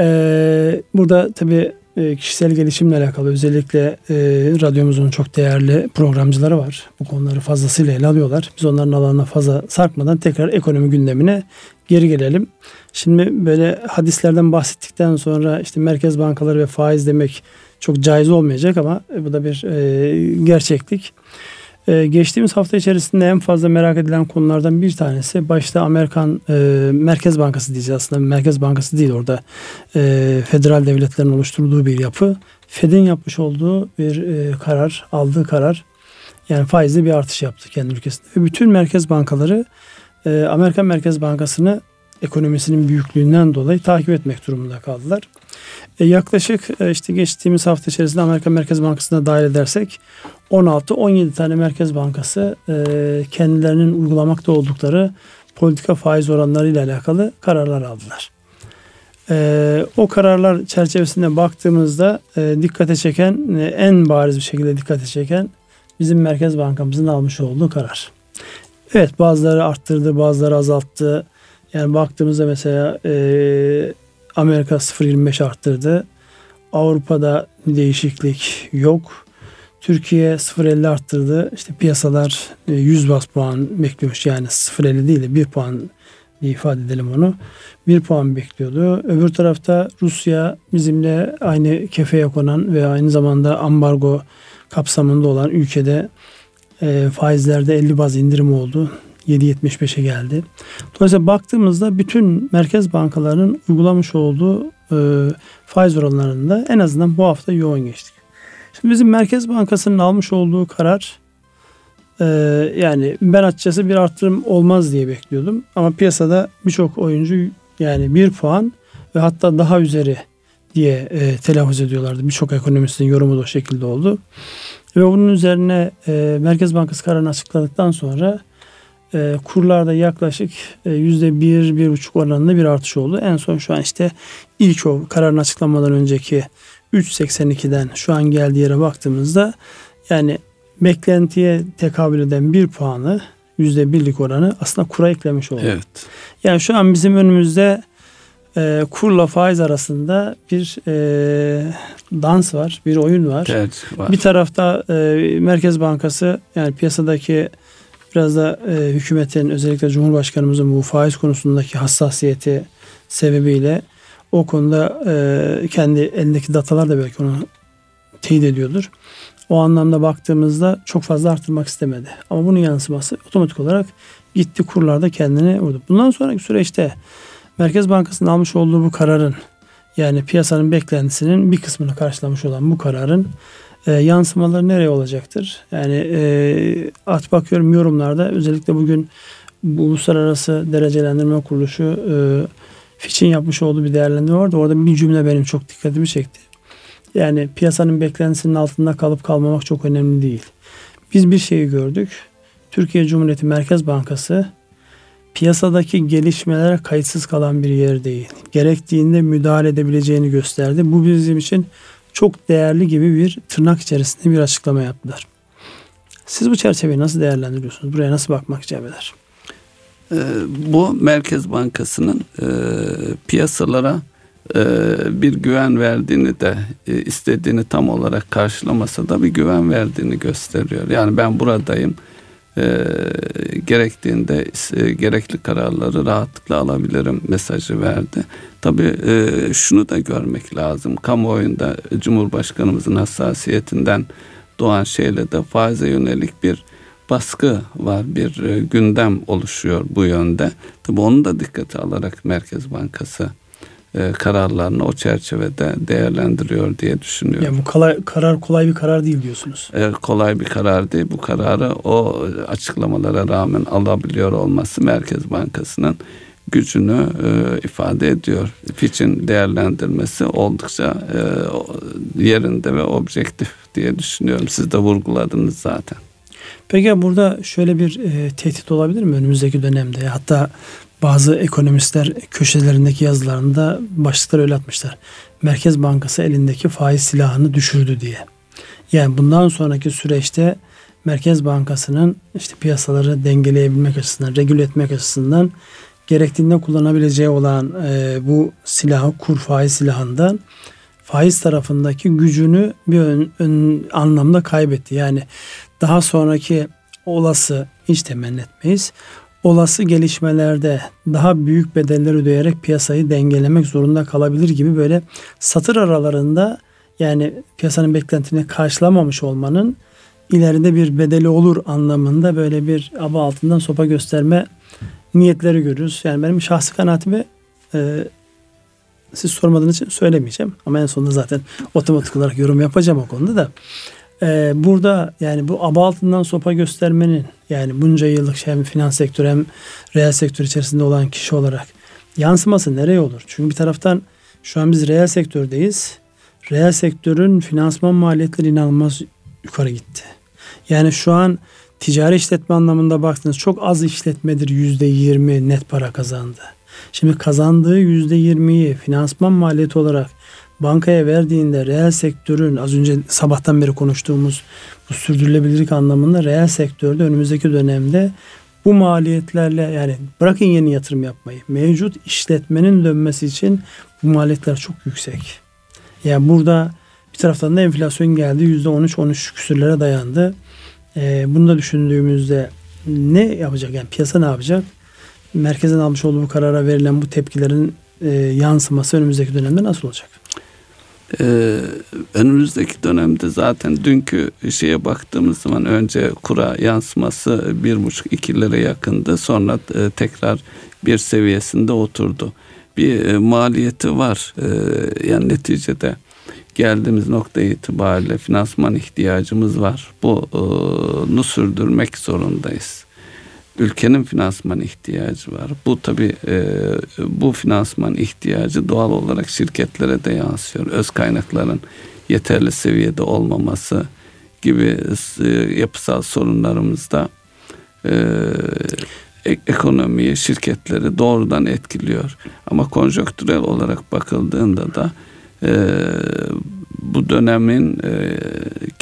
E, burada tabii e, kişisel gelişimle alakalı özellikle e, radyomuzun çok değerli programcıları var. Bu konuları fazlasıyla ele alıyorlar. Biz onların alanına fazla sarkmadan tekrar ekonomi gündemine geri gelelim. Şimdi böyle hadislerden bahsettikten sonra işte merkez bankaları ve faiz demek çok caiz olmayacak ama bu da bir e, gerçeklik. Ee, geçtiğimiz hafta içerisinde en fazla merak edilen konulardan bir tanesi başta Amerikan e, Merkez Bankası diyeceğiz aslında Merkez Bankası değil orada e, federal devletlerin oluşturduğu bir yapı. Fed'in yapmış olduğu bir e, karar, aldığı karar yani faizli bir artış yaptı kendi ülkesinde. Ve bütün merkez bankaları e, Amerikan Merkez Bankası'nı ekonomisinin büyüklüğünden dolayı takip etmek durumunda kaldılar. E, yaklaşık e, işte geçtiğimiz hafta içerisinde Amerika Merkez Bankası'na dahil edersek 16-17 tane Merkez Bankası e, kendilerinin uygulamakta oldukları politika faiz oranları ile alakalı kararlar aldılar. O kararlar çerçevesinde baktığımızda dikkate çeken en bariz bir şekilde dikkate çeken bizim Merkez Bankamızın almış olduğu karar. Evet bazıları arttırdı bazıları azalttı. Yani baktığımızda mesela e, Amerika 0.25 arttırdı. Avrupa'da değişiklik yok. Türkiye 0.50 arttırdı. İşte piyasalar 100 e, bas puan bekliyormuş. Yani 0.50 değil de 1 puan ifade edelim onu. 1 puan bekliyordu. Öbür tarafta Rusya bizimle aynı kefeye konan ve aynı zamanda ambargo kapsamında olan ülkede e, faizlerde 50 baz indirim oldu. 7.75'e geldi. Dolayısıyla baktığımızda bütün merkez bankalarının uygulamış olduğu e, faiz oranlarında en azından bu hafta yoğun geçtik. Şimdi bizim Merkez Bankası'nın almış olduğu karar e, yani ben açıkçası bir artırım olmaz diye bekliyordum. Ama piyasada birçok oyuncu yani bir puan ve hatta daha üzeri diye e, telaffuz ediyorlardı. Birçok ekonomistin yorumu da o şekilde oldu. Ve bunun üzerine e, Merkez Bankası kararını açıkladıktan sonra e, kurlarda yaklaşık e, yüzde bir, bir buçuk oranında bir artış oldu. En son şu an işte ilk o kararın açıklamadan önceki 3.82'den şu an geldiği yere baktığımızda yani beklentiye tekabül eden bir puanı yüzde birlik oranı aslında kura eklemiş oldu. Evet. Yani şu an bizim önümüzde e, kurla faiz arasında bir e, dans var, bir oyun var. Tercih var. Bir tarafta e, Merkez Bankası yani piyasadaki biraz da e, hükümetin özellikle Cumhurbaşkanımızın bu faiz konusundaki hassasiyeti sebebiyle o konuda e, kendi elindeki datalar da belki onu teyit ediyordur. O anlamda baktığımızda çok fazla arttırmak istemedi. Ama bunun yansıması otomatik olarak gitti kurlarda kendini vurdu. Bundan sonraki süreçte Merkez Bankası'nın almış olduğu bu kararın Yani piyasanın beklentisinin bir kısmını karşılamış olan bu kararın e, yansımaları nereye olacaktır? Yani e, at bakıyorum yorumlarda özellikle bugün bu uluslararası derecelendirme kuruluşu e, Fitch'in yapmış olduğu bir değerlendirme vardı. Orada bir cümle benim çok dikkatimi çekti. Yani piyasanın beklentisinin altında kalıp kalmamak çok önemli değil. Biz bir şeyi gördük. Türkiye Cumhuriyeti Merkez Bankası piyasadaki gelişmelere kayıtsız kalan bir yer değil. Gerektiğinde müdahale edebileceğini gösterdi. Bu bizim için çok değerli gibi bir tırnak içerisinde bir açıklama yaptılar. Siz bu çerçeveyi nasıl değerlendiriyorsunuz? Buraya nasıl bakmak icap eder? Ee, bu Merkez Bankası'nın e, piyasalara e, bir güven verdiğini de e, istediğini tam olarak karşılamasa da bir güven verdiğini gösteriyor. Yani ben buradayım e, gerektiğinde e, gerekli kararları rahatlıkla alabilirim mesajı verdi. Tabii e, şunu da görmek lazım. Kamuoyunda Cumhurbaşkanımızın hassasiyetinden doğan şeyle de faize yönelik bir baskı var, bir e, gündem oluşuyor bu yönde. Tabii onu da dikkate alarak Merkez Bankası e, kararlarını o çerçevede değerlendiriyor diye düşünüyorum. Yani bu kolay, karar kolay bir karar değil diyorsunuz. E, kolay bir karar değil. Bu kararı o açıklamalara rağmen alabiliyor olması Merkez Bankası'nın gücünü e, ifade ediyor. Fitch'in değerlendirmesi oldukça e, yerinde ve objektif diye düşünüyorum. Siz de vurguladınız zaten. Peki burada şöyle bir e, tehdit olabilir mi önümüzdeki dönemde? Hatta bazı ekonomistler köşelerindeki yazılarında başlıklar öyle atmışlar. Merkez Bankası elindeki faiz silahını düşürdü diye. Yani bundan sonraki süreçte Merkez Bankası'nın işte piyasaları dengeleyebilmek açısından, regüle etmek açısından gerektiğinde kullanabileceği olan e, bu silahı, kur faiz silahından faiz tarafındaki gücünü bir ön, ön anlamda kaybetti. Yani daha sonraki olası hiç temenni etmeyiz olası gelişmelerde daha büyük bedeller ödeyerek piyasayı dengelemek zorunda kalabilir gibi böyle satır aralarında yani piyasanın beklentini karşılamamış olmanın ileride bir bedeli olur anlamında böyle bir aba altından sopa gösterme niyetleri görürüz. Yani benim şahsi kanaatimi e, siz sormadığınız için söylemeyeceğim. Ama en sonunda zaten otomatik olarak yorum yapacağım o konuda da. Ee, burada yani bu aba altından sopa göstermenin yani bunca yıllık hem finans sektörü hem reel sektör içerisinde olan kişi olarak yansıması nereye olur? Çünkü bir taraftan şu an biz reel sektördeyiz. Reel sektörün finansman maliyetleri inanılmaz yukarı gitti. Yani şu an ticari işletme anlamında baktınız çok az işletmedir yüzde yirmi net para kazandı. Şimdi kazandığı yüzde yirmiyi finansman maliyeti olarak bankaya verdiğinde reel sektörün az önce sabahtan beri konuştuğumuz bu sürdürülebilirlik anlamında reel sektörde önümüzdeki dönemde bu maliyetlerle yani bırakın yeni yatırım yapmayı mevcut işletmenin dönmesi için bu maliyetler çok yüksek. Yani burada bir taraftan da enflasyon geldi %13-13 küsürlere dayandı. Ee, bunu da düşündüğümüzde ne yapacak yani piyasa ne yapacak? Merkezin almış olduğu karara verilen bu tepkilerin e, yansıması önümüzdeki dönemde nasıl olacak? Ee, önümüzdeki dönemde zaten dünkü şeye baktığımız zaman önce kura yansıması bir buçuk iki lira yakındı. Sonra e, tekrar bir seviyesinde oturdu. Bir e, maliyeti var. E, yani neticede geldiğimiz nokta itibariyle finansman ihtiyacımız var. Bunu sürdürmek zorundayız ülkenin finansman ihtiyacı var. Bu tabi e, bu finansman ihtiyacı doğal olarak şirketlere de yansıyor. Öz kaynakların yeterli seviyede olmaması gibi e, yapısal sorunlarımızda e, ekonomiyi, şirketleri doğrudan etkiliyor. Ama konjonktürel olarak bakıldığında da e, bu dönemin e,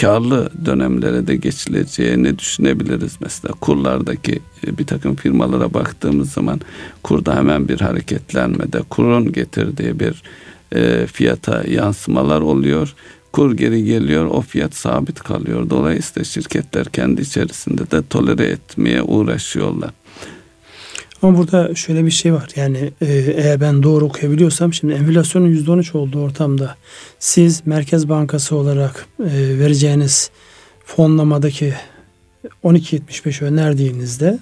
karlı dönemlere de geçileceğini düşünebiliriz. Mesela kurlardaki e, bir takım firmalara baktığımız zaman kurda hemen bir hareketlenmede kurun getirdiği bir e, fiyata yansımalar oluyor. Kur geri geliyor o fiyat sabit kalıyor. Dolayısıyla şirketler kendi içerisinde de tolere etmeye uğraşıyorlar. Ama burada şöyle bir şey var. Yani e, eğer ben doğru okuyabiliyorsam şimdi enflasyonun %13 olduğu ortamda siz Merkez Bankası olarak e, vereceğiniz fonlamadaki 12.75 önerdiğinizde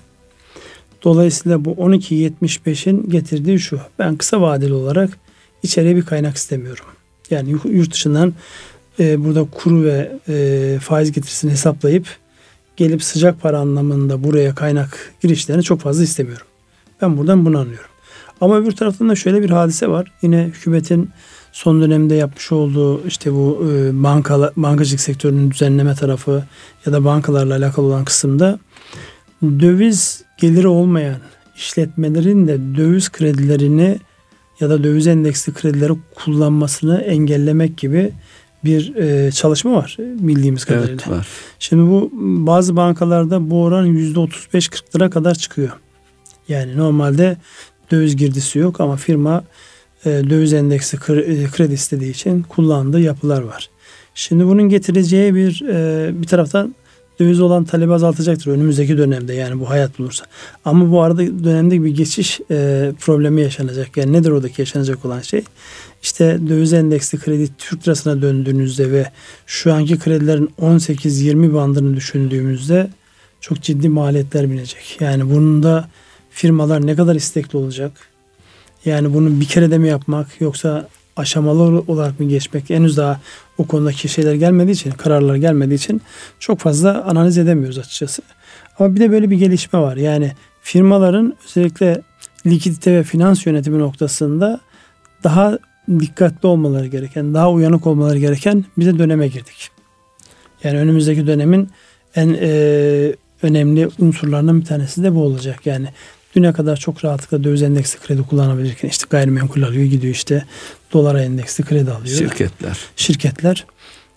dolayısıyla bu 12.75'in getirdiği şu. Ben kısa vadeli olarak içeriye bir kaynak istemiyorum. Yani yurt dışından e, burada kuru ve e, faiz getirisini hesaplayıp gelip sıcak para anlamında buraya kaynak girişlerini çok fazla istemiyorum. Ben buradan bunu anlıyorum. Ama öbür taraftan da şöyle bir hadise var. Yine hükümetin son dönemde yapmış olduğu işte bu e, banka, bankacılık sektörünün düzenleme tarafı ya da bankalarla alakalı olan kısımda döviz geliri olmayan işletmelerin de döviz kredilerini ya da döviz endeksli kredileri kullanmasını engellemek gibi bir e, çalışma var bildiğimiz kadarıyla. Evet var. Şimdi bu bazı bankalarda bu oran yüzde 35-40'lara kadar çıkıyor. Yani normalde döviz girdisi yok ama firma e, döviz endeksi e, kredi istediği için kullandığı yapılar var. Şimdi bunun getireceği bir e, bir taraftan döviz olan talebi azaltacaktır önümüzdeki dönemde yani bu hayat bulursa. Ama bu arada dönemde bir geçiş e, problemi yaşanacak. Yani nedir oradaki yaşanacak olan şey? İşte döviz endeksli kredi Türk lirasına döndüğünüzde ve şu anki kredilerin 18-20 bandını düşündüğümüzde çok ciddi maliyetler binecek. Yani bunun da firmalar ne kadar istekli olacak? Yani bunu bir kere de mi yapmak yoksa aşamalı olarak mı geçmek henüz daha o konudaki şeyler gelmediği için, kararlar gelmediği için çok fazla analiz edemiyoruz açıkçası. Ama bir de böyle bir gelişme var. Yani firmaların özellikle likidite ve finans yönetimi noktasında daha dikkatli olmaları gereken, daha uyanık olmaları gereken bir de döneme girdik. Yani önümüzdeki dönemin en e, önemli unsurlarından bir tanesi de bu olacak. Yani düne kadar çok rahatlıkla döviz endeksli kredi kullanabilirken işte gayrimenkul alıyor gidiyor işte dolara endeksli kredi alıyor. Şirketler. Şirketler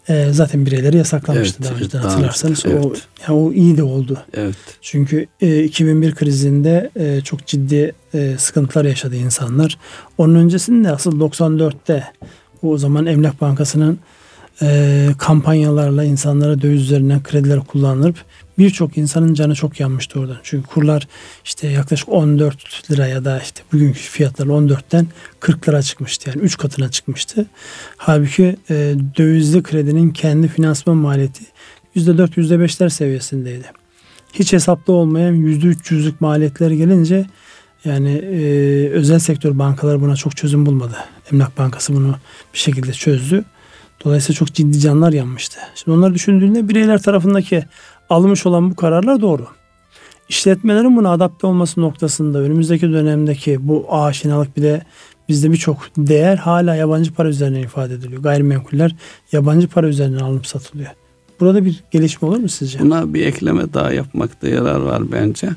e, zaten bireyleri yasaklamıştı evet, daha önceden hatırlarsanız. Evet. O, yani o iyi de oldu. Evet. Çünkü e, 2001 krizinde e, çok ciddi e, sıkıntılar yaşadı insanlar. Onun öncesinde asıl 94'te o zaman Emlak Bankası'nın e, kampanyalarla insanlara döviz üzerinden krediler kullanılıp birçok insanın canı çok yanmıştı oradan. Çünkü kurlar işte yaklaşık 14 lira ya da işte bugünkü fiyatlar 14'ten 40 lira çıkmıştı. Yani 3 katına çıkmıştı. Halbuki e, dövizli kredinin kendi finansman maliyeti %4 %5'ler seviyesindeydi. Hiç hesapta olmayan %300'lük maliyetler gelince yani e, özel sektör bankaları buna çok çözüm bulmadı. Emlak Bankası bunu bir şekilde çözdü. Dolayısıyla çok ciddi canlar yanmıştı. Şimdi onları düşündüğünde bireyler tarafındaki alınmış olan bu kararlar doğru. İşletmelerin buna adapte olması noktasında önümüzdeki dönemdeki bu aşinalık bir de bizde birçok değer hala yabancı para üzerinden ifade ediliyor. Gayrimenkuller yabancı para üzerinden alınıp satılıyor. Burada bir gelişme olur mu sizce? Buna bir ekleme daha yapmakta yarar var bence.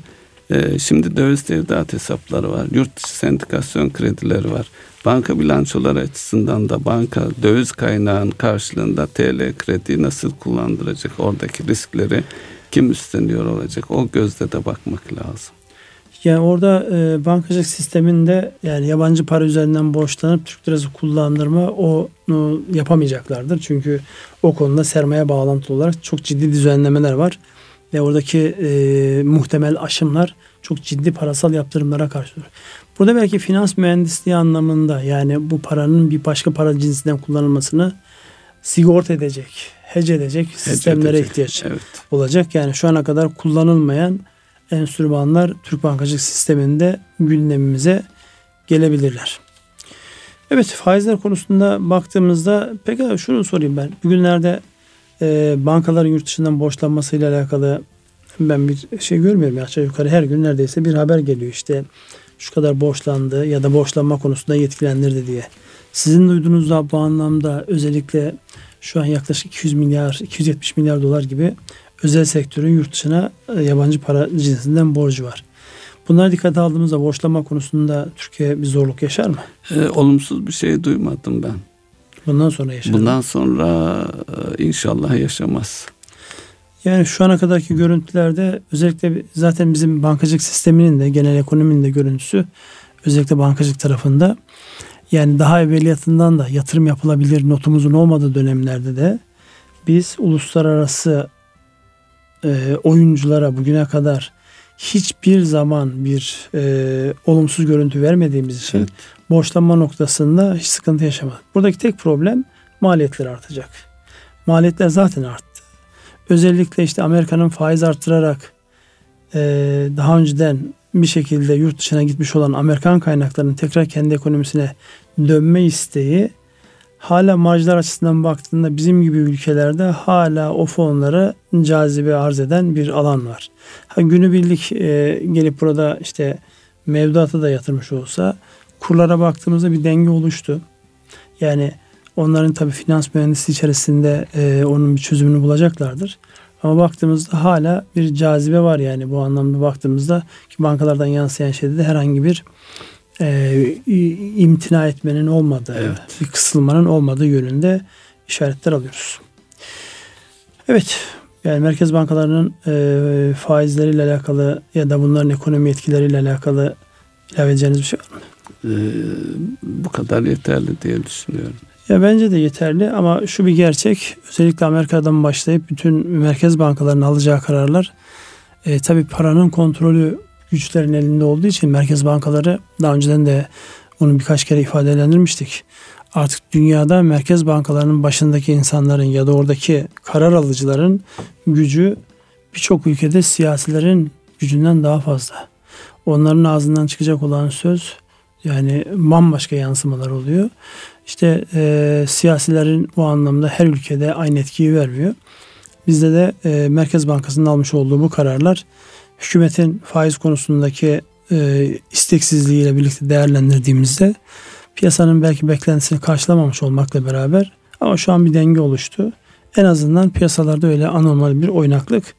Ee, şimdi döviz tevdiat hesapları var. Yurt dışı sendikasyon kredileri var. Banka bilançoları açısından da banka döviz kaynağın karşılığında TL kredi nasıl kullandıracak? Oradaki riskleri kim üstleniyor olacak? O gözle de bakmak lazım. Yani orada e, bankacılık sisteminde yani yabancı para üzerinden borçlanıp Türk lirası kullandırma onu yapamayacaklardır. Çünkü o konuda sermaye bağlantılı olarak çok ciddi düzenlemeler var. Ve oradaki e, muhtemel aşımlar çok ciddi parasal yaptırımlara karşıdır. Burada belki finans mühendisliği anlamında yani bu paranın bir başka para cinsinden kullanılmasını sigorta edecek, hece edecek sistemlere edecek. ihtiyaç evet. olacak. Yani şu ana kadar kullanılmayan enstrümanlar Türk bankacılık sisteminde gündemimize gelebilirler. Evet faizler konusunda baktığımızda peki şunu sorayım ben. Bugünlerde e, bankaların yurt dışından borçlanmasıyla alakalı ben bir şey görmüyorum. Aşağı yukarı her gün neredeyse bir haber geliyor. İşte şu kadar borçlandı ya da borçlanma konusunda yetkilendirdi diye. Sizin duyduğunuz da bu anlamda özellikle şu an yaklaşık 200 milyar, 270 milyar dolar gibi özel sektörün yurt dışına e, yabancı para cinsinden borcu var. Bunları dikkate aldığımızda borçlanma konusunda Türkiye bir zorluk yaşar mı? E, olumsuz bir şey duymadım ben. Bundan sonra yaşar Bundan sonra e, inşallah yaşamaz. Yani şu ana kadarki görüntülerde özellikle zaten bizim bankacılık sisteminin de genel ekonominin de görüntüsü özellikle bankacılık tarafında yani daha evveliyatından da yatırım yapılabilir notumuzun olmadığı dönemlerde de biz uluslararası e, oyunculara bugüne kadar hiçbir zaman bir e, olumsuz görüntü vermediğimiz için evet. borçlanma noktasında hiç sıkıntı yaşamadık. Buradaki tek problem maliyetler artacak. Maliyetler zaten arttı. Özellikle işte Amerika'nın faiz arttırarak e, daha önceden bir şekilde yurt dışına gitmiş olan Amerikan kaynaklarının tekrar kendi ekonomisine dönme isteği hala marjlar açısından baktığında bizim gibi ülkelerde hala o fonlara cazibe arz eden bir alan var. Ha, günübirlik e, gelip burada işte mevduatı da yatırmış olsa kurlara baktığımızda bir denge oluştu. Yani onların tabii finans mühendisi içerisinde e, onun bir çözümünü bulacaklardır. Ama baktığımızda hala bir cazibe var yani bu anlamda baktığımızda ki bankalardan yansıyan şeyde de herhangi bir e, imtina etmenin olmadığı, evet. bir kısılmanın olmadığı yönünde işaretler alıyoruz. Evet, yani merkez bankalarının e, faizleriyle alakalı ya da bunların ekonomi etkileriyle alakalı ilave edeceğiniz bir şey var mı? Ee, bu kadar yeterli diye düşünüyorum. Ya bence de yeterli ama şu bir gerçek. Özellikle Amerika'dan başlayıp bütün merkez bankalarının alacağı kararlar e, tabii paranın kontrolü güçlerin elinde olduğu için merkez bankaları daha önceden de onu birkaç kere ifadelendirmiştik. Artık dünyada merkez bankalarının başındaki insanların ya da oradaki karar alıcıların gücü birçok ülkede siyasilerin gücünden daha fazla. Onların ağzından çıkacak olan söz yani bambaşka yansımalar oluyor. İşte e, siyasilerin bu anlamda her ülkede aynı etkiyi vermiyor. Bizde de e, Merkez Bankası'nın almış olduğu bu kararlar hükümetin faiz konusundaki e, isteksizliğiyle birlikte değerlendirdiğimizde piyasanın belki beklentisini karşılamamış olmakla beraber ama şu an bir denge oluştu. En azından piyasalarda öyle anormal bir oynaklık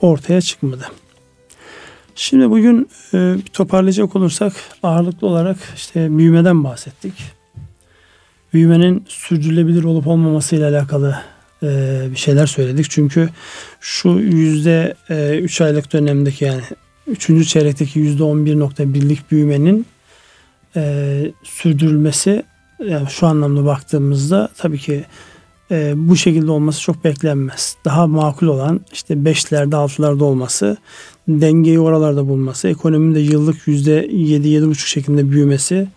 ortaya çıkmadı. Şimdi bugün e, toparlayacak olursak ağırlıklı olarak işte büyümeden bahsettik. Büyümenin sürdürülebilir olup olmaması ile alakalı bir şeyler söyledik. Çünkü şu yüzde e, 3 aylık dönemdeki yani 3. çeyrekteki yüzde 11.1'lik büyümenin e, sürdürülmesi yani şu anlamda baktığımızda tabii ki e, bu şekilde olması çok beklenmez. Daha makul olan işte 5'lerde 6'larda olması, dengeyi oralarda bulması, ekonominin de yıllık %7-7,5 şeklinde büyümesi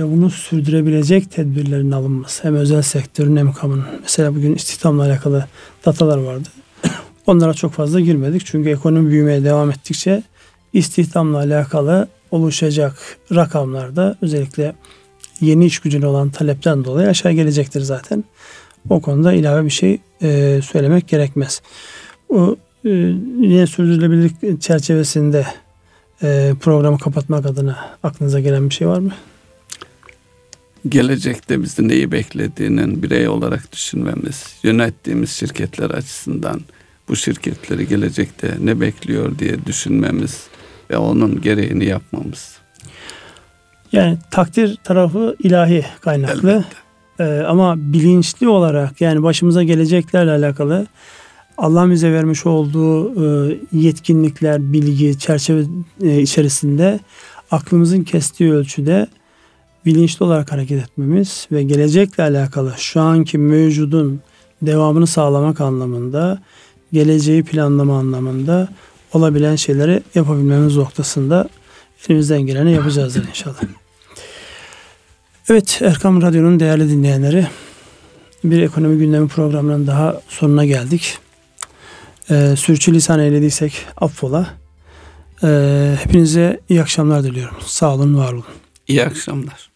ve bunu sürdürebilecek tedbirlerin alınması. Hem özel sektörün hem kamunun. Mesela bugün istihdamla alakalı datalar vardı. [coughs] Onlara çok fazla girmedik. Çünkü ekonomi büyümeye devam ettikçe istihdamla alakalı oluşacak rakamlarda özellikle yeni iş gücüne olan talepten dolayı aşağı gelecektir zaten. O konuda ilave bir şey e, söylemek gerekmez. O e, yine sürdürülebilirlik çerçevesinde e, programı kapatmak adına aklınıza gelen bir şey var mı? Gelecekte bizi neyi beklediğinin birey olarak düşünmemiz, yönettiğimiz şirketler açısından bu şirketleri gelecekte ne bekliyor diye düşünmemiz ve onun gereğini yapmamız. Yani takdir tarafı ilahi kaynaklı. Ee, ama bilinçli olarak yani başımıza geleceklerle alakalı Allah bize vermiş olduğu e, yetkinlikler, bilgi çerçeve e, içerisinde aklımızın kestiği ölçüde bilinçli olarak hareket etmemiz ve gelecekle alakalı şu anki mevcudun devamını sağlamak anlamında, geleceği planlama anlamında olabilen şeyleri yapabilmemiz noktasında elimizden geleni yapacağız inşallah. Evet Erkam Radyo'nun değerli dinleyenleri bir ekonomi gündemi programının daha sonuna geldik. Ee, sürçülisan eylediysek affola. Ee, hepinize iyi akşamlar diliyorum. Sağ olun, var olun. İyi akşamlar.